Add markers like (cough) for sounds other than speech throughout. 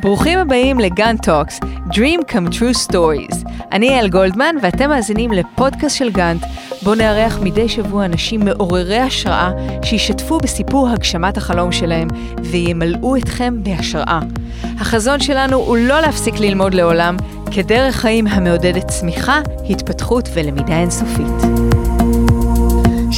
ברוכים הבאים ל-Gant Talks, Dream Come True Stories. אני אייל גולדמן ואתם מאזינים לפודקאסט של גאנט, בו נארח מדי שבוע אנשים מעוררי השראה שישתפו בסיפור הגשמת החלום שלהם וימלאו אתכם בהשראה. החזון שלנו הוא לא להפסיק ללמוד לעולם, כדרך חיים המעודדת צמיחה, התפתחות ולמידה אינסופית.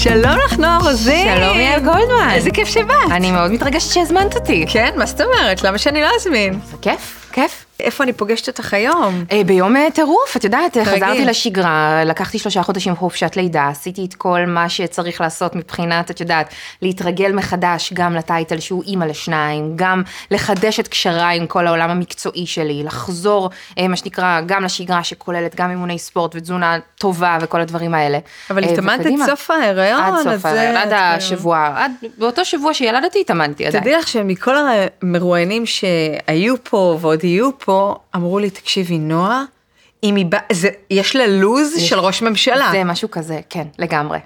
שלום לך נועה רוזין. שלום אייל גולדמן. איזה כיף שבאת. אני מאוד מתרגשת שהזמנת אותי. כן, מה זאת אומרת? למה שאני לא אזמין? זה כיף, כיף. איפה אני פוגשת אותך היום? אה, ביום אה, טירוף, את יודעת, כרגיל. חזרתי לשגרה, לקחתי שלושה חודשים חופשת לידה, עשיתי את כל מה שצריך לעשות מבחינת, את יודעת, להתרגל מחדש גם לטייטל שהוא אימא לשניים, גם לחדש את קשריי עם כל העולם המקצועי שלי, לחזור, אה, מה שנקרא, גם לשגרה שכוללת גם אימוני ספורט ותזונה טובה וכל הדברים האלה. אבל אה, התאמנת. עד סוף ההיריון, עד סוף ההיריון, עד את- השבוע, עד באותו שבוע שילדתי התאמנתי עדיין. תדעי לך שמכל המרואיינים שהיו פה ועוד יהיו פה, אמרו לי, תקשיבי, נועה, אם היא באה, יש לה לוז יש- של ראש ממשלה. זה משהו כזה, כן, לגמרי.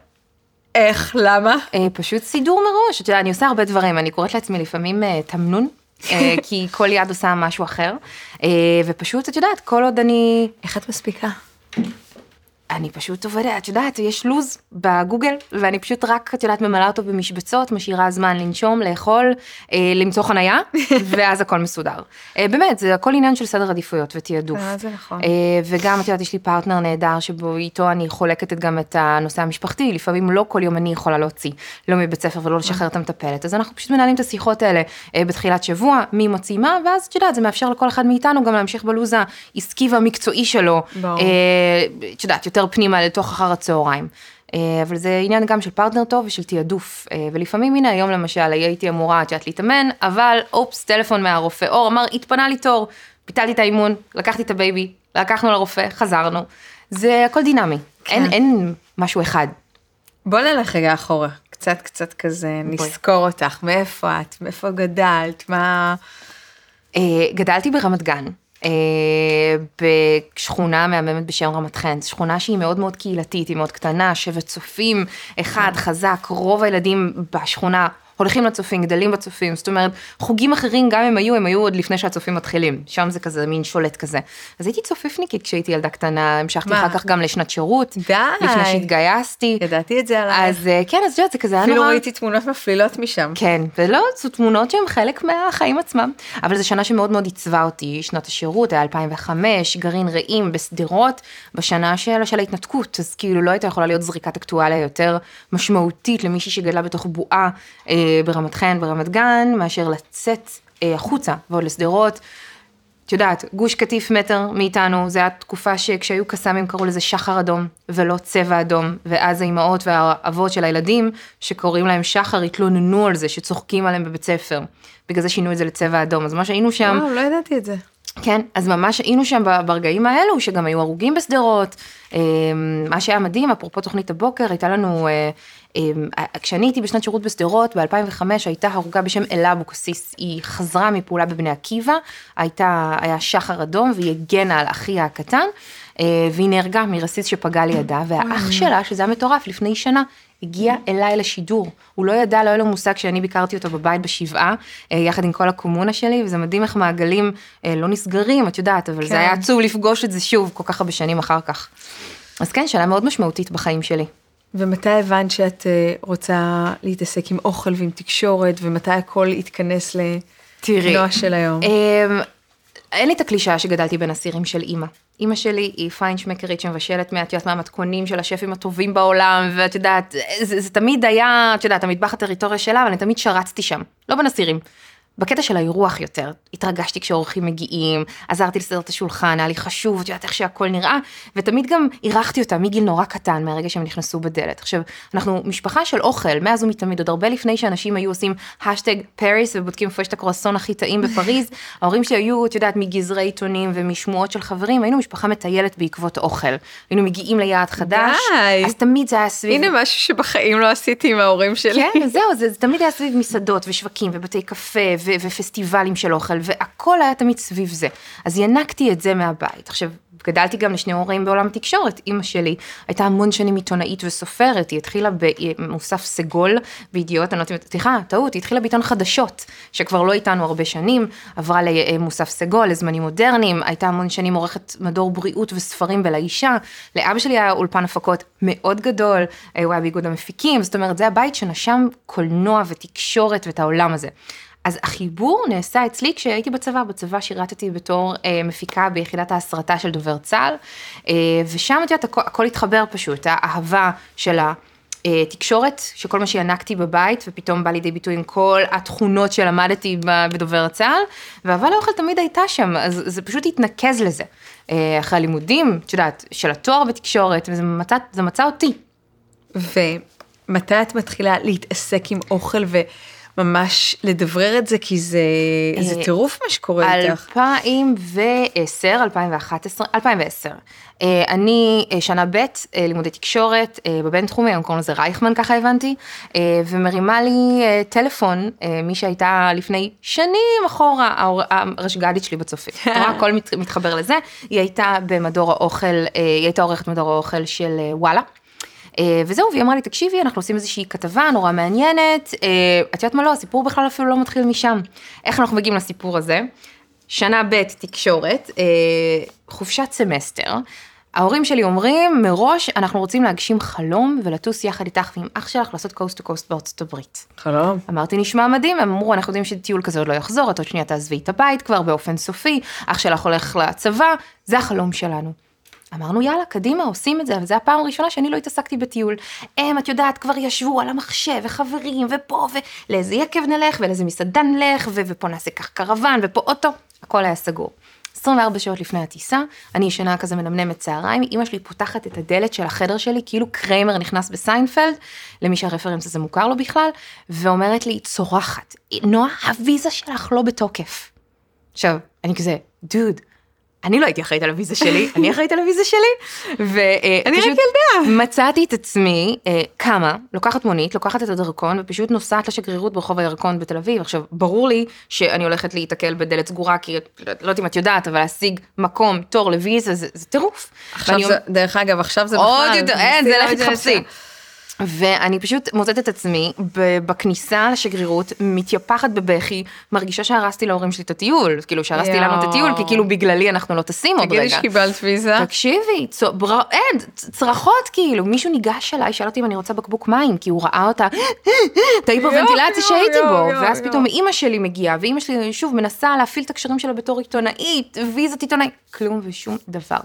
איך, למה? אה, פשוט סידור מראש, את יודעת, אני עושה הרבה דברים, אני קוראת לעצמי לפעמים אה, תמנון, אה, (laughs) כי כל יד עושה משהו אחר, אה, ופשוט, את יודעת, כל עוד אני, איך את מספיקה? אני פשוט עובדת, את יודעת, יש לו"ז בגוגל, ואני פשוט רק, את יודעת, ממלאה אותו במשבצות, משאירה זמן לנשום, לאכול, אה, למצוא חנייה, (laughs) ואז הכל מסודר. אה, באמת, זה הכל עניין של סדר עדיפויות ותעדוף. אה, זה נכון. אה, וגם, את יודעת, יש לי פרטנר נהדר, שבו איתו אני חולקת את- גם את הנושא המשפחתי, לפעמים לא כל יום אני יכולה להוציא, לא מבית ספר ולא לשחרר את המטפלת, אז אנחנו פשוט מנהלים את השיחות האלה אה, בתחילת שבוע, מי מוציא מה, ואז את יודעת, זה מאפשר לכל אחד מאיתנו גם להמשיך בלו"ז העסקי והמקצועי שלו, ברור. אה, את יודעת, יותר פנימה לתוך אחר הצהריים. אה, אבל זה עניין גם של פרטנר טוב ושל תעדוף, אה, ולפעמים הנה היום למשל הייתי אמורה, את יודעת, להתאמן, אבל אופס, טלפון מהרופא, אור אמר, התפנה לי תור, ביטלתי את האימון, לקחתי את הבייבי, לקחנו לרופא, חזרנו, זה הכל דינמי, כן. אין, אין משהו אחד. בוא נלך רגע אחורה, קצת קצת כזה, בואי. נזכור אותך, מאיפה את, מאיפה גדלת, מה... אה, גדלתי ברמת גן. אה, בשכונה מהממת בשם רמת חן, שכונה שהיא מאוד מאוד קהילתית, היא מאוד קטנה, שבט צופים, אחד חזק, רוב הילדים בשכונה הולכים לצופים, גדלים בצופים, זאת אומרת, חוגים אחרים גם אם היו, הם היו עוד לפני שהצופים מתחילים, שם זה כזה מין שולט כזה. אז הייתי צופיפניקית כשהייתי ילדה קטנה, המשכתי מה? אחר כך גם לשנת שירות, די. לפני שהתגייסתי, ידעתי את זה עלייך. אז אה, כן, אז זה כזה היה אפילו נורא... ראיתי תמונות מפלילות משם. כן, ולא, זו תמונות שהן חלק מהחיים עצמם. אבל זו שנה שמאוד מאוד עיצבה אותי, שנות השירות, היה 2005, גרעין רעים בשדרות, בשנה של, של ההתנתקות, אז כאילו לא הייתה יכולה להיות זריקת אקטואליה יותר משמעותית למישהי שגדלה בתוך בועה אה, ברמת חן, ברמת גן, מאשר לצאת אה, החוצה ועוד לשדרות. את יודעת, גוש קטיף מטר מאיתנו, זו הייתה תקופה שכשהיו קסאמים קראו לזה שחר אדום, ולא צבע אדום, ואז האימהות והאבות של הילדים, שקוראים להם שחר, התלוננו על זה, שצוחקים עליהם בבית ספר. בגלל זה שינו את זה לצבע אדום, אז ממש היינו שם, וואו, לא ידעתי את זה. כן, אז ממש היינו שם ברגעים האלו, שגם היו הרוגים בשדרות. אה, מה שהיה מדהים, אפרופו תוכנית הבוקר, הייתה לנו, אה, אה, כשאני הייתי בשנת שירות בשדרות, ב-2005 הייתה הרוגה בשם אלה אבוקסיס, היא חזרה מפעולה בבני עקיבא, הייתה, היה שחר אדום והיא הגנה על אחיה הקטן, והיא נהרגה מרסיס שפגע לידה, והאח שלה, שזה היה מטורף, לפני שנה, הגיע אליי לשידור. הוא לא ידע, לא היה לו מושג שאני ביקרתי אותו בבית בשבעה, אה, יחד עם כל הקומונה שלי, וזה מדהים איך מעגלים אה, לא נסגרים, את יודעת, אבל כן. זה היה עצוב לפגוש את זה שוב, כל כך הרבה שנים אחר כך. אז כן, שאלה מאוד משמעותית בחיים שלי. ומתי הבנת שאת אה, רוצה להתעסק עם אוכל ועם תקשורת, ומתי הכל התכנס לנועה של היום? אין לי את הקלישאה שגדלתי בין אסירים של אימא. אימא שלי היא פיינשמקרית שמבשלת מה- את יודעת, מהמתכונים של השפים הטובים בעולם, ואת יודעת, זה, זה תמיד היה, את יודעת, המטבח הטריטוריה שלה, אבל אני תמיד שרצתי שם, לא בין אסירים. בקטע של האירוח יותר, התרגשתי כשאורחים מגיעים, עזרתי לסדר את השולחן, היה לי חשוב, את יודעת איך שהכל נראה, ותמיד גם אירחתי אותם מגיל נורא קטן, מהרגע שהם נכנסו בדלת. עכשיו, אנחנו משפחה של אוכל, מאז ומתמיד, עוד הרבה לפני שאנשים היו עושים השטג פריס ובודקים איפה יש את הקרואסון הכי טעים בפריז, (laughs) ההורים שלי היו, את יודעת, מגזרי עיתונים ומשמועות של חברים, היינו משפחה מטיילת בעקבות אוכל. היינו מגיעים ליעד חדש, די. אז תמיד זה היה סביב... הנה משהו שבחיים לא עשיתי עם ההורים שלי. כן, זהו, זה, זה תמיד היה סביב מסעדות ושווקים ובתי קפה ו- ופסטיבלים של אוכל, והכל היה תמיד סביב זה. אז ינקתי את זה מהבית. עכשיו, גדלתי גם לשני הורים בעולם התקשורת. אימא שלי הייתה המון שנים עיתונאית וסופרת, היא התחילה במוסף סגול בידיעות, אני לא יודעת, סליחה, טעות, היא התחילה בעיתון חדשות, שכבר לא איתנו הרבה שנים, עברה למוסף סגול, לזמנים מודרניים, הייתה המון שנים עורכת מדור בריאות וספרים בלאישה, לאבא שלי היה אולפן הפקות מאוד גדול, הוא היה באיגוד המפיקים, זאת אומרת, זה הבית שנשם קולנוע ותקשורת ואת העולם הזה. אז החיבור נעשה אצלי כשהייתי בצבא, בצבא שירתתי בתור אה, מפיקה ביחידת ההסרטה של דובר צה"ל, אה, ושם את יודעת, הכל, הכל התחבר פשוט, האהבה של התקשורת, שכל מה שינקתי בבית, ופתאום בא לידי ביטוי עם כל התכונות שלמדתי בדובר צה"ל, ואהבה לאוכל תמיד הייתה שם, אז זה פשוט התנקז לזה. אה, אחרי הלימודים, את יודעת, של התואר בתקשורת, וזה מצא, מצא אותי. ומתי את מתחילה להתעסק עם אוכל ו... ממש לדברר את זה, כי זה, זה אה, טירוף מה שקורה איתך. 2010, 2011, 2010. אני אה, שנה ב', אה, לימודי תקשורת בבינתחומי, היום קוראים לזה רייכמן, ככה הבנתי, ומרימה לי טלפון, מי שהייתה לפני שנים אחורה, הראשג"דית שלי בצופים. (laughs) הכל מתחבר לזה. היא הייתה במדור האוכל, היא הייתה עורכת מדור האוכל של וואלה. אה, וזהו, והיא אמרה לי, תקשיבי, אנחנו עושים איזושהי כתבה נורא מעניינת, אה, את יודעת מה לא, הסיפור בכלל אפילו לא מתחיל משם. איך אנחנו מגיעים לסיפור הזה? שנה ב' תקשורת, אה, חופשת סמסטר. ההורים שלי אומרים, מראש אנחנו רוצים להגשים חלום ולטוס יחד איתך ועם אח שלך לעשות coast to coast בארצות הברית. חלום. אמרתי, נשמע מדהים, הם אמרו, אנחנו יודעים שטיול כזה עוד לא יחזור, את עוד שנייה תעזבי את הבית כבר באופן סופי, אח שלך הולך לצבא, זה החלום שלנו. אמרנו יאללה קדימה עושים את זה אבל זה הפעם הראשונה שאני לא התעסקתי בטיול. הם את יודעת כבר ישבו על המחשב וחברים ופה ולאיזה יקב נלך ולאיזה מסעדה נלך ו- ופה נעשה כך קרוון ופה אוטו הכל היה סגור. 24 שעות לפני הטיסה, אני ישנה כזה מנמנמת צהריים, אמא שלי פותחת את הדלת של החדר שלי, כאילו קריימר נכנס בסיינפלד, למי שה reference הזה מוכר לו בכלל, ואומרת לי, צורחת, נועה, הוויזה שלך לא בתוקף. עכשיו, אני כזה, דוד, אני לא הייתי אחראית על הוויזה שלי, אני אחראית על הוויזה שלי, ואני רק ילדה. מצאתי את עצמי אה, קמה, לוקחת מונית, לוקחת את הדרכון ופשוט נוסעת לשגרירות ברחוב הירקון בתל אביב. עכשיו, ברור לי שאני הולכת להיתקל בדלת סגורה, כי לא יודעת אם את יודעת, אבל להשיג מקום, תור לוויזה, זה, זה טירוף. עכשיו זה, דרך אגב, עכשיו זה בכלל. עוד יותר, אין, זה לך תחפשי. ואני פשוט מוצאת את עצמי בכניסה לשגרירות, מתייפחת בבכי, מרגישה שהרסתי להורים שלי את הטיול, כאילו שהרסתי לנו את הטיול, כי כאילו בגללי אנחנו לא טסים עוד רגע. תגידי שקיבלת ויזה. תקשיבי, אין, צרחות כאילו, מישהו ניגש אליי, שאל אותי אם אני רוצה בקבוק מים, כי הוא ראה אותה, את ההיפרוונטילציה שהייתי בו, ואז פתאום אימא שלי מגיעה, ואימא שלי שוב מנסה להפעיל את הקשרים שלה בתור עיתונאית, ויזת עיתונאית, כלום ושום דבר.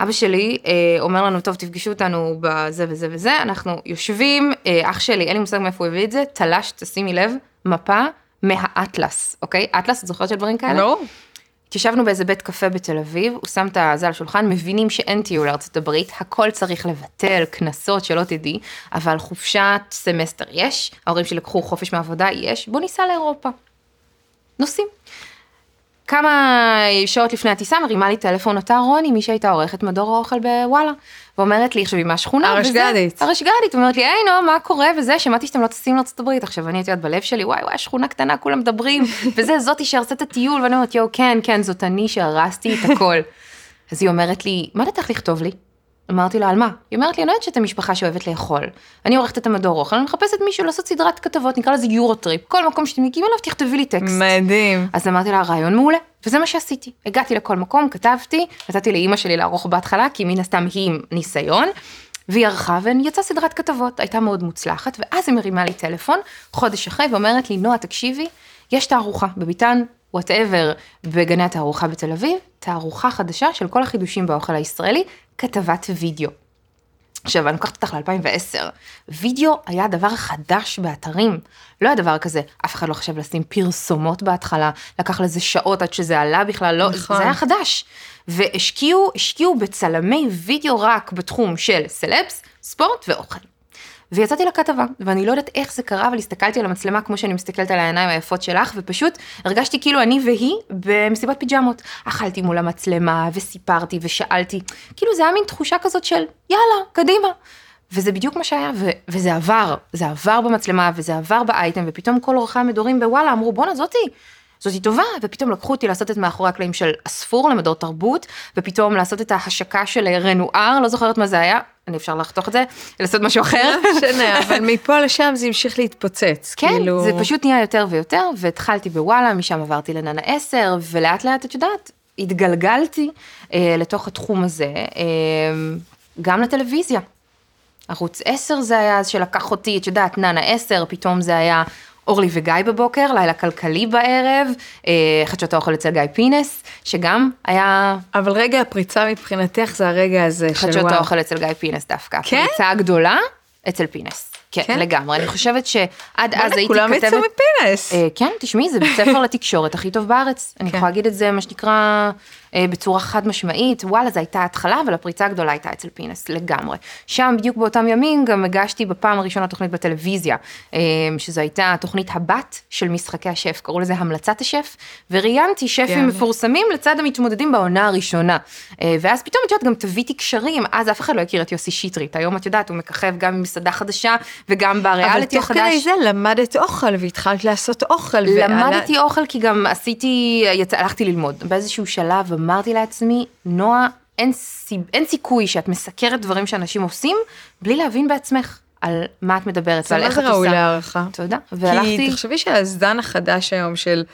אבא שלי אה, אומר לנו, טוב, תפגשו אותנו בזה וזה וזה, אנחנו יושבים, אה, אח שלי, אין לי מושג מאיפה הוא הביא את זה, תלש, תשימי לב, מפה מהאטלס, אוקיי? אטלס, את זוכרת של דברים כאלה? לא. התיישבנו באיזה בית קפה בתל אביב, הוא שם את זה על השולחן, מבינים שאין טיול לארצות הברית, הכל צריך לבטל, קנסות שלא תדעי, אבל חופשת סמסטר יש, ההורים שלי לקחו חופש מעבודה, יש, בוא ניסע לאירופה. נוסעים. כמה שעות לפני הטיסה מרימה לי טלפון אותה רוני, מי שהייתה עורכת מדור האוכל בוואלה. ואומרת לי עכשיו היא מהשכונה. הרשג"דית. הרשג"דית, אומרת לי, היי נו, מה קורה וזה, שמעתי שאתם לא טסים לארצות הברית. עכשיו אני, את יודעת, בלב שלי, וואי וואי, שכונה קטנה, כולם מדברים, (laughs) וזה, זאתי שהרסת את הטיול, ואני אומרת, יואו, כן, כן, זאת אני שהרסתי את הכל. אז היא אומרת לי, מה נתך לכתוב לי? אמרתי לה, על מה? היא אומרת לי, אני יודעת שאתם משפחה שאוהבת לאכול. אני עורכת את המדור אוכל, אני מחפשת מישהו לעשות סדרת כתבות, נקרא לזה יורו-טריפ. כל מקום שאתם מגיעים אליו, תכתבי לי טקסט. מדהים. אז אמרתי לה, רעיון מעולה. וזה מה שעשיתי. הגעתי לכל מקום, כתבתי, נתתי לאימא שלי לערוך בהתחלה, כי מן הסתם היא עם ניסיון. והיא ערכה ויצאה סדרת כתבות, הייתה מאוד מוצלחת, ואז היא מרימה לי טלפון, חודש אחרי, ואומרת לי, נועה, תקשיבי, יש תערוכה בביתן וואטאבר בגני התערוכה בתל אביב, תערוכה חדשה של כל החידושים באוכל הישראלי, כתבת וידאו. עכשיו, אני לוקחת אותך ל-2010, וידאו היה דבר חדש באתרים, לא היה דבר כזה, אף אחד לא חשב לשים פרסומות בהתחלה, לקח לזה שעות עד שזה עלה בכלל, לא, נכון. זה היה חדש. והשקיעו, השקיעו בצלמי וידאו רק בתחום של סלבס, ספורט ואוכל. ויצאתי לכתבה, ואני לא יודעת איך זה קרה, אבל הסתכלתי על המצלמה כמו שאני מסתכלת על העיניים היפות שלך, ופשוט הרגשתי כאילו אני והיא במסיבת פיג'מות. אכלתי מול המצלמה, וסיפרתי, ושאלתי, כאילו זה היה מין תחושה כזאת של, יאללה, קדימה. וזה בדיוק מה שהיה, ו- וזה עבר, זה עבר במצלמה, וזה עבר באייטם, ופתאום כל אורחי המדורים בוואלה אמרו, בואנה, זאתי, זאתי טובה, ופתאום לקחו אותי לעשות את מאחורי הקלעים של אספור למדור תרבות, ופתאום לעשות את ההשקה של רנואר, לא זוכרת מה זה היה, אני אפשר לחתוך את זה, לעשות משהו אחר. לא משנה, (laughs) אבל מפה לשם זה המשיך להתפוצץ. כן, כאילו... זה פשוט נהיה יותר ויותר, והתחלתי בוואלה, משם עברתי לננה 10, ולאט לאט, את יודעת, התגלגלתי אה, לתוך התחום הזה, אה, גם לטלוויזיה. ערוץ 10 זה היה אז שלקח אותי, את יודעת, ננה 10, פתאום זה היה אורלי וגיא בבוקר, לילה כלכלי בערב, אה, חדשות האוכל אצל גיא פינס, שגם היה אבל רגע הפריצה מבחינתך זה הרגע הזה של חדשות. האוכל אצל גיא פינס דווקא. כן? הפריצה הגדולה אצל פינס. כן, כן? לגמרי. אני חושבת שעד אז הייתי כולם כתבת... יצאו מפינס. אה, כן, תשמעי, זה בית ספר (laughs) לתקשורת הכי טוב בארץ. אני כן. יכולה להגיד את זה, מה שנקרא, בצורה חד משמעית. וואלה, זו הייתה ההתחלה, אבל הפריצה הגדולה הייתה אצל פינס, לגמרי. שם, בדיוק באותם ימים, גם הגשתי בפעם הראשונה תוכנית בטלוויזיה, אה, שזו הייתה תוכנית הבת של משחקי השף, קראו לזה המלצת השף, וראיינתי שפים כן. מפורסמים לצד המתמודדים בעונה הראשונה. אה, ואז פתאום, את יודעת, גם תוויתי קשרים, אז אף אחד לא הכיר את יוסי שטרית. היום, את יודעת, הוא מככב גם במסעדה חדשה, וגם אבל בריאליטי תוך החדש. כדי זה למדת אוכל והתחלת לעשות אוכל. למדתי אוכל כי גם עשיתי, יצא, הלכתי ללמוד. באיזשהו שלב אמרתי לעצמי, נועה, אין, סי, אין סיכוי שאת מסקרת דברים שאנשים עושים בלי להבין בעצמך על מה את מדברת זה ועל איך זה את ראוי עושה. להערכה. תודה. כי והלכתי, תחשבי שהזן החדש היום של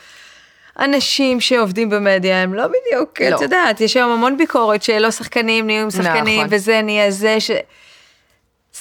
אנשים שעובדים במדיה הם לא בדיוק, לא. את יודעת, יש היום המון ביקורת שלא שחקנים נהיים שחקנים נכון. וזה נהיה זה ש...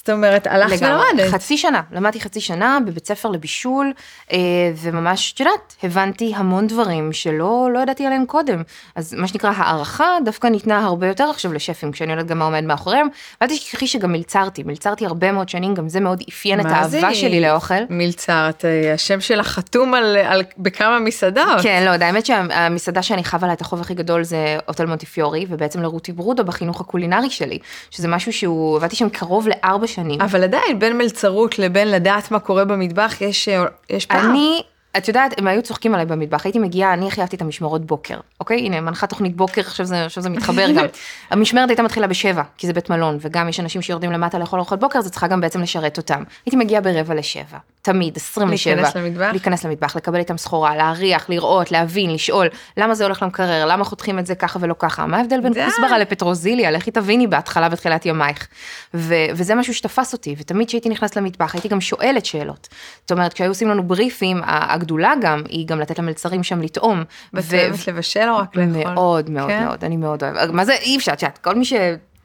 זאת אומרת, הלכת. ולמדת. חצי שנה, למדתי חצי שנה בבית ספר לבישול, אה, וממש, את יודעת, הבנתי המון דברים שלא לא ידעתי עליהם קודם. אז מה שנקרא, הערכה דווקא ניתנה הרבה יותר עכשיו לשפים, כשאני יודעת גם מה עומד מאחוריהם. ואל תשכחי שגם מלצרתי, מלצרתי הרבה מאוד שנים, גם זה מאוד אפיין את האהבה שלי לאוכל. מלצר, את, אה, השם שלך חתום על, על, בכמה מסעדות. כן, לא, האמת שהמסעדה שאני חווה לה את החוב הכי גדול זה הוטל מונטיפיורי, ובעצם לרותי ברודו בחינוך הקולינרי שלי, שזה משהו שהוא, עבדתי שם קרוב לארבע שנים. אבל עדיין, בין מלצרות לבין לדעת מה קורה במטבח, יש, אה, יש פער. אני, את יודעת, הם היו צוחקים עליי במטבח, הייתי מגיעה, אני הכי אהבתי את המשמרות בוקר, אוקיי? הנה, מנחה תוכנית בוקר, עכשיו זה, עכשיו זה מתחבר גם. (laughs) המשמרת הייתה מתחילה בשבע, כי זה בית מלון, וגם יש אנשים שיורדים למטה לאכול ארוחת בוקר, את צריכה גם בעצם לשרת אותם. הייתי מגיעה ברבע לשבע, תמיד, עשרים לשבע. להיכנס למטבח? להיכנס למטבח, לקבל איתם סחורה, להריח, לראות, להבין, לשאול, למה זה הולך למקרר, למה חותכים את זה ככה ולא ככה, מה ההבדל בין. כוסברה לפטרוזיליה, לכי תביני בהתחלה, בתחילת ימייך. ו- וזה משהו שתפס אותי, ותמיד כשהייתי נכנסת למטבח, הייתי גם שואלת שאלות. זאת אומרת, כשהיו עושים לנו בריפים, הגדולה גם, היא גם לתת למלצרים שם לטעום. ואת אוהבת לבשל או רק לאכול? מאוד מאוד כן? מאוד, אני מאוד אוהבת. מה זה, אי אפשר, את יודעת, כל מי ש...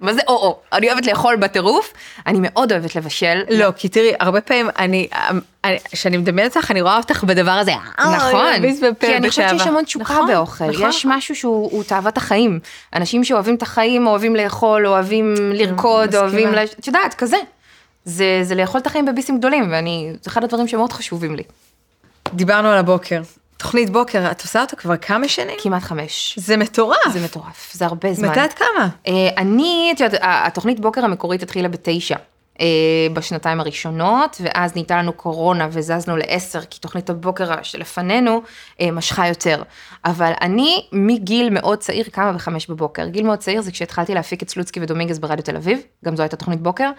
מה זה או-או? אני אוהבת לאכול בטירוף, אני מאוד אוהבת לבשל. לא, כי תראי, הרבה פעמים אני, אני- כשאני מדמיינת אותך, אני רואה אותך בדבר הזה. נכון, ביס בפה כי אני חושבת שיש. המון תשוקה נכון, באוכל, נכון. יש משהו שהוא הוא תאוות החיים. אנשים שאוהבים את החיים, אוהבים לאכול, אוהבים לרקוד, מסכימה. אוהבים, את יודעת, כזה. זה זה לאכול את החיים בביסים גדולים, ואני, זה אחד הדברים שמאוד חשובים לי. דיברנו על הבוקר. תוכנית בוקר, את עושה אותה כבר כמה שנים? כמעט חמש. זה מטורף. זה מטורף, זה הרבה זמן. מתי את קמה? אה, אני, את יודעת, התוכנית בוקר המקורית התחילה בתשע. אה, בשנתיים הראשונות, ואז נהייתה לנו קורונה וזזנו לעשר, כי תוכנית הבוקר שלפנינו אה, משכה יותר. אבל אני מגיל מאוד צעיר קמה בחמש בבוקר. גיל מאוד צעיר זה כשהתחלתי להפיק את סלוצקי ודומינגז ברדיו תל אביב, גם זו הייתה תוכנית בוקר,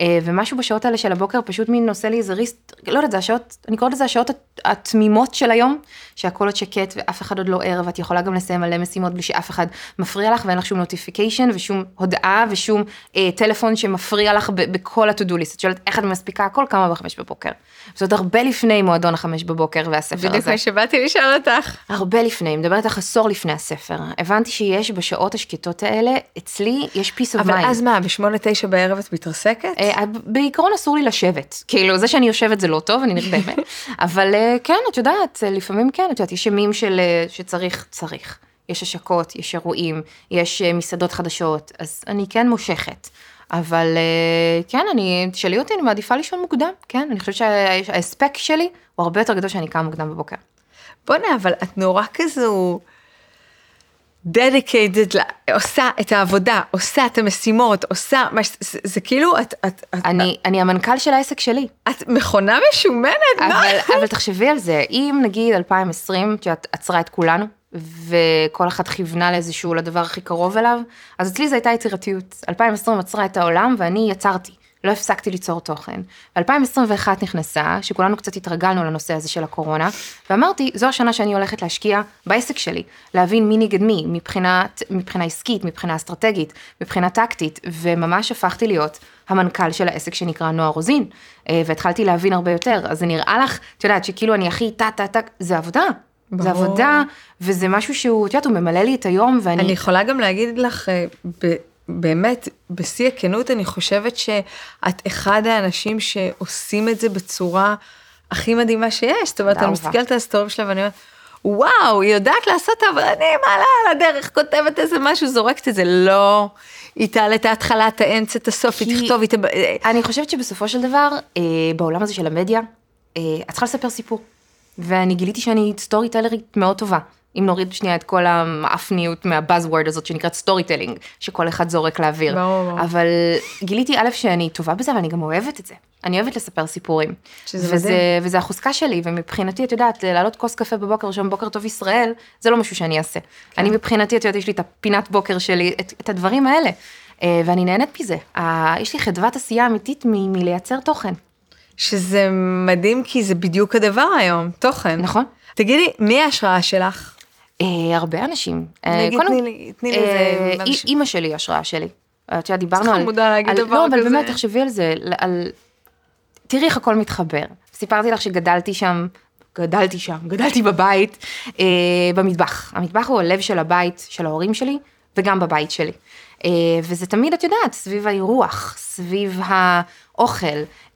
אה, ומשהו בשעות האלה של הבוקר פשוט מין עושה לי איזה ריסט, לא יודעת, זה השעות, אני קוראת לזה השעות הת- התמימות של היום, שהכל עוד שקט ואף אחד עוד לא ער, ואת יכולה גם לסיים מלא משימות בלי שאף אחד מפריע לך ואין לך שום נוטיפיקיישן ושום הודעה ושום אה, טלפון שמפריע לך בכל ה-to-do list. את שואלת איך את מספיקה הכל, כמה בחמש בבוקר. עוד הרבה לפני מועדון החמש בבוקר והספר בדיוק הזה. מה שבאתי לשאול אותך. הרבה לפני, מדברת איתך עשור לפני הספר. הבנתי שיש בשעות השקטות האלה, אצלי יש peace of אבל mind. אז מה, בשמונה תשע בערב את מתרסקת? אה, בעיקרון אסור לי לשבת, כאילו זה שאני יושבת זה לא טוב, אני נרדמת, (laughs) אבל אה, כן, את יודעת, אה, לפעמים כן, את יודעת, יש ימים של, שצריך, צריך. יש השקות, יש אירועים, יש מסעדות חדשות, אז אני כן מושכת. אבל אה, כן, אני, תשאלי אותי, אני מעדיפה לישון מוקדם, כן, אני חושבת שההספק שלי הוא הרבה יותר גדול שאני קמה מוקדם בבוקר. בוא'נה, אבל את נורא כזו dedicated, עושה את העבודה, עושה את המשימות, עושה, מה, ש- זה, זה כאילו, את, את, את, אני, אני המנכ"ל של העסק שלי. את מכונה משומנת, מה? אבל, אבל תחשבי על זה, אם נגיד 2020, שאת עצרה את כולנו, וכל אחת כיוונה לאיזשהו, לדבר הכי קרוב אליו, אז אצלי זו הייתה יצירתיות. 2020 עצרה את העולם ואני יצרתי. לא הפסקתי ליצור תוכן. 2021 נכנסה, שכולנו קצת התרגלנו לנושא הזה של הקורונה, ואמרתי, זו השנה שאני הולכת להשקיע בעסק שלי, להבין מי נגד מי, מבחינת, מבחינה עסקית, מבחינה אסטרטגית, מבחינה טקטית, וממש הפכתי להיות המנכ"ל של העסק שנקרא נועה רוזין, אה, והתחלתי להבין הרבה יותר, אז זה נראה לך, את יודעת, שכאילו אני הכי טה טה טה, זה עבודה. ברור. זה עבודה, וזה משהו שהוא, את יודעת, הוא ממלא לי את היום, ואני... אני יכולה גם להגיד לך, אה, ב... באמת, בשיא הכנות, אני חושבת שאת אחד האנשים שעושים את זה בצורה הכי מדהימה שיש. זאת אומרת, אני מסתכלת על הסטורים שלה ואני אומרת, וואו, היא יודעת לעשות עבודה, אני מעלה על הדרך, כותבת איזה משהו, זורקת את זה, לא. היא תעלה את ההתחלה, את האמצע, את הסוף, היא תכתוב, היא ת... אני חושבת שבסופו של דבר, אה, בעולם הזה של המדיה, אה, את צריכה לספר סיפור. ואני גיליתי שאני story טלרית מאוד טובה. אם נוריד שנייה את כל המאפניות מה buzzword הזאת שנקראת storytelling, שכל אחד זורק לאוויר. ברור. אבל גיליתי א' שאני טובה בזה, ואני גם אוהבת את זה. אני אוהבת לספר סיפורים. שזה וזה, מדהים. וזה החוזקה שלי, ומבחינתי, את יודעת, להעלות כוס קפה בבוקר, שם בוקר טוב ישראל, זה לא משהו שאני אעשה. כן. אני מבחינתי, את יודעת, יש לי את הפינת בוקר שלי, את, את הדברים האלה. אה, ואני נהנית מזה. יש לי חדוות עשייה אמיתית מלייצר תוכן. שזה מדהים, כי זה בדיוק הדבר היום, תוכן. נכון. תגידי, מי ההשראה שלך? אה, הרבה אנשים. אה, נגיד, תני לי, תני לי איזה... אה, אימא שלי השראה שלי. את יודעת, דיברנו על... חמודה להגיד דבר כזה. לא, אבל באמת, תחשבי על זה, על... תראי איך הכל מתחבר. סיפרתי לך שגדלתי שם, גדלתי שם, גדלתי בבית, אה, במטבח. המטבח הוא הלב של הבית של ההורים שלי, וגם בבית שלי. אה, וזה תמיד, את יודעת, סביב האירוח, סביב האוכל,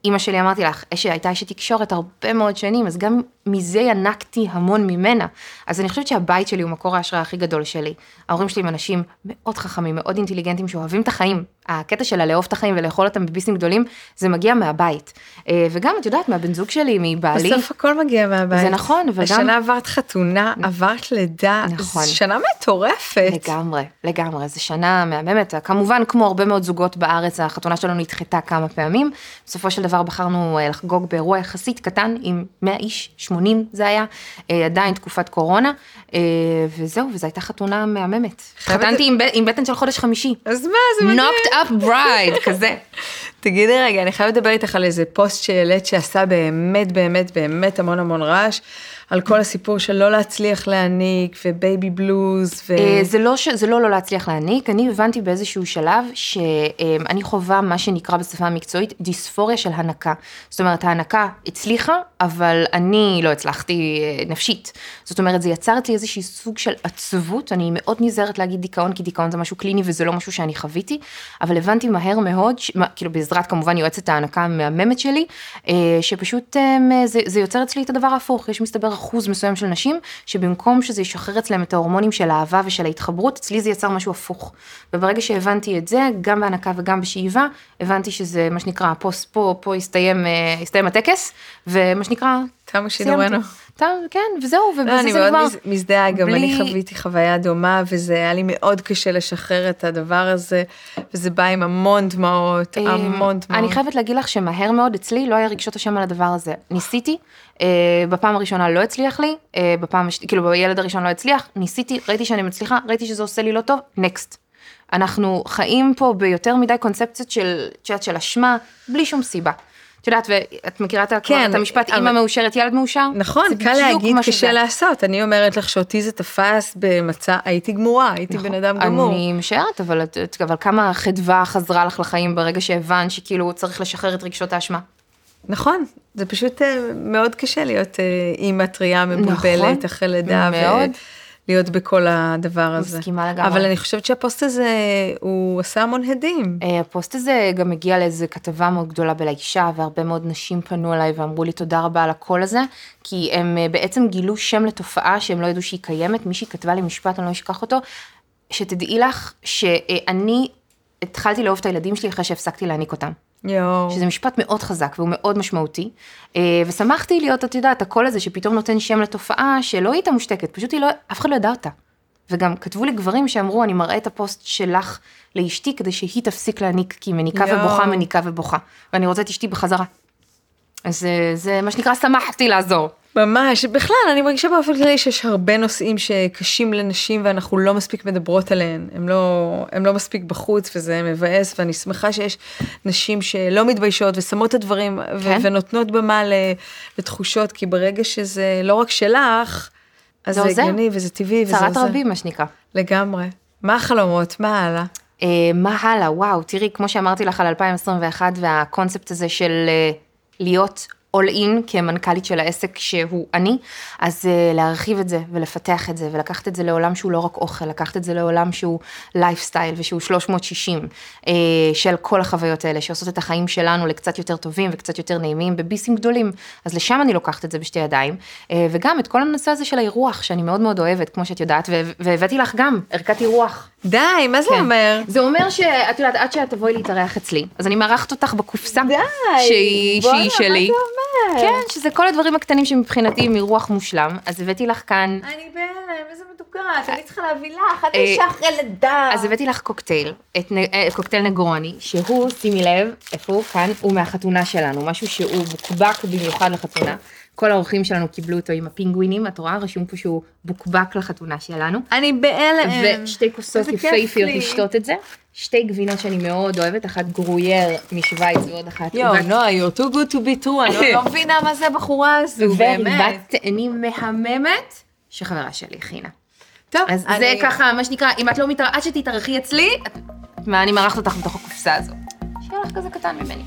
אימא שלי אמרתי לך, שהייתה אשת תקשורת הרבה מאוד שנים, אז גם מזה ינקתי המון ממנה. אז אני חושבת שהבית שלי הוא מקור ההשראה הכי גדול שלי. ההורים שלי הם אנשים מאוד חכמים, מאוד אינטליגנטים, שאוהבים את החיים. הקטע של הלאהוב את החיים ולאכול אותם בביסים גדולים, זה מגיע מהבית. אה, וגם, את יודעת, מהבן זוג שלי, מבעלי. בסוף הכל מגיע מהבית. זה נכון, וגם... השנה עברת חתונה, עברת לידה, נכון. זו שנה מטורפת. לגמרי, לגמרי, זו שנה מהממת. כמובן, כמו הרבה מאוד זוגות בארץ, החתונה שלנו נדחתה כמה פעמים. בסופו של דבר בחרנו אה, לחגוג באירוע יחסית קטן, עם 100 איש, 80 זה היה, אה, עדיין תקופת קורונה, וזהו, וזו הייתה חתונה מהממת. חתנתי עם בטן של חודש חמישי. אז מה, זה מדהים. knocked up bride, כזה. (laughs) תגידי רגע, אני חייבת לדבר איתך על איזה פוסט שהעלית שעשה באמת באמת באמת המון המון רעש. על כל הסיפור של לא להצליח להעניק ובייבי בלוז. ו... אה, זה לא, ש... זה לא לא להצליח להעניק, אני הבנתי באיזשהו שלב שאני חווה מה שנקרא בשפה המקצועית דיספוריה של הנקה. זאת אומרת, ההנקה הצליחה, אבל אני לא הצלחתי אה, נפשית. זאת אומרת, זה יצר אצלי איזשהו סוג של עצבות, אני מאוד נזהרת להגיד דיכאון, כי דיכאון זה משהו קליני וזה לא משהו שאני חוויתי, אבל הבנתי מהר מאוד, ש... כאילו בעזרת כמובן יועצת ההנקה המהממת שלי, אה, שפשוט זה, זה יוצר אצלי את הדבר ההפוך, יש מסתבר אחוז מסוים של נשים, שבמקום שזה ישחרר אצלם את ההורמונים של האהבה ושל ההתחברות, אצלי זה יצר משהו הפוך. וברגע שהבנתי את זה, גם בהנקה וגם בשאיבה, הבנתי שזה מה שנקרא, פה, פה, פה הסתיים, אה, הסתיים הטקס, ומה שנקרא, תם שידורנו. כן, וזהו, ובזה לא, זה נגמר. אני מאוד מזדהה, גם. אני חוויתי חוויה דומה, וזה היה לי מאוד קשה לשחרר את הדבר הזה, וזה בא עם המון דמעות, אה, המון דמעות. אני חייבת להגיד לך שמהר מאוד אצלי לא היה רגשות השם על הדבר הזה. ניסיתי, אה, בפעם הראשונה לא הצליח לי, אה, בפעם, כאילו בילד הראשון לא הצליח, ניסיתי, ראיתי שאני מצליחה, ראיתי שזה עושה לי לא טוב, נקסט. אנחנו חיים פה ביותר מדי קונספציות של, של אשמה, בלי שום סיבה. את יודעת, ואת מכירה את, כן, את המשפט, אבל... אימא מאושרת, ילד מאושר? נכון, קל להגיד, קשה שזה. לעשות. אני אומרת לך שאותי זה תפס במצע, הייתי גמורה, הייתי נכון, בן אדם גמור. אני משערת, אבל, אבל כמה חדווה חזרה לך לחיים ברגע שהבנת שכאילו צריך לשחרר את רגשות האשמה. נכון, זה פשוט אה, מאוד קשה להיות אה, אימא טריה מבולבלת נכון, אחרי לידה. מאוד. ו... להיות בכל הדבר הזה. מסכימה לגמרי. אבל אני חושבת שהפוסט הזה, הוא עשה המון הדים. אה, הפוסט הזה גם הגיע לאיזה כתבה מאוד גדולה בלאישה, והרבה מאוד נשים פנו אליי ואמרו לי תודה רבה על הקול הזה, כי הם אה, בעצם גילו שם לתופעה שהם לא ידעו שהיא קיימת, מישהי כתבה לי משפט, אני לא אשכח אותו, שתדעי לך שאני התחלתי לאהוב את הילדים שלי אחרי שהפסקתי להעניק אותם. יואו. שזה משפט מאוד חזק והוא מאוד משמעותי. אה, ושמחתי להיות, את יודעת, הקול הזה שפתאום נותן שם לתופעה שלא הייתה מושתקת, פשוט היא לא, אף אחד לא ידע אותה. וגם כתבו לי גברים שאמרו, אני מראה את הפוסט שלך לאשתי כדי שהיא תפסיק להניק, כי היא מניקה יו. ובוכה, מניקה ובוכה. ואני רוצה את אשתי בחזרה. אז זה, זה מה שנקרא, שמחתי לעזור. ממש, בכלל, אני מרגישה באופן כללי שיש הרבה נושאים שקשים לנשים ואנחנו לא מספיק מדברות עליהם. הם לא, הם לא מספיק בחוץ וזה מבאס, ואני שמחה שיש נשים שלא מתביישות ושמות את הדברים כן? ונותנות במה לתחושות, כי ברגע שזה לא רק שלך, אז זה, זה הגיוני וזה טבעי וזה עוזר. צרת רבים, מה שנקרא. לגמרי. מה החלומות? מה הלאה? Uh, מה הלאה? וואו, תראי, כמו שאמרתי לך על 2021 והקונספט הזה של uh, להיות all in כמנכ"לית של העסק שהוא אני, אז uh, להרחיב את זה ולפתח את זה ולקחת את זה לעולם שהוא לא רק אוכל, לקחת את זה לעולם שהוא לייפסטייל ושהוא 360 uh, של כל החוויות האלה שעושות את החיים שלנו לקצת יותר טובים וקצת יותר נעימים בביסים גדולים, אז לשם אני לוקחת את זה בשתי ידיים, uh, וגם את כל הנושא הזה של האירוח שאני מאוד מאוד אוהבת, כמו שאת יודעת, והבאתי לך גם ערכת אירוח. די, מה זה כן. אומר? זה אומר שאת יודעת, עד שאת תבואי להתארח אצלי, אז אני מארחת אותך בקופסה, די, שהיא, שהיא שלי. מה זה אומר? כן, שזה כל הדברים הקטנים שמבחינתי הם אירוח מושלם, אז הבאתי לך כאן... אני בהלם, איזה מתוקה, אני צריכה להביא לך, את אישה אחרי לידה. אז הבאתי לך קוקטייל, את אה, קוקטייל נגרוני, שהוא, שימי לב, איפה הוא? כאן, הוא מהחתונה שלנו, משהו שהוא בוקבק במיוחד לחתונה. כל האורחים שלנו קיבלו אותו עם הפינגווינים, את רואה? רשום פה שהוא בוקבק לחתונה שלנו. אני בהלם. ושתי כוסות יפהפיות לשתות את זה. שתי גבינות שאני מאוד אוהבת, אחת גרוייר משוויץ ועוד אחת... יואו, נועה, you're too good to be true, אני לא (laughs) מבינה מה זה בחורה הזו, באמת. ועיבת תאנים מהממת, שחברה שלי הכינה. טוב, אז. זה ככה, מה שנקרא, אם את לא מתאר... עד שתתארחי אצלי, מה, אני מארחת אותך בתוך הקופסה הזו. שיהיה לך כזה קטן ממני.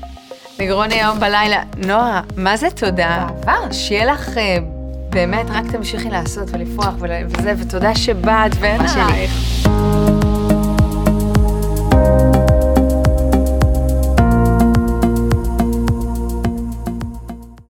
נגרון היום בלילה. נועה, מה זה תודה? בעבר. שיהיה לך... באמת, רק תמשיכי לעשות ולפרוח וזה, ותודה שבאת ואין עלייך.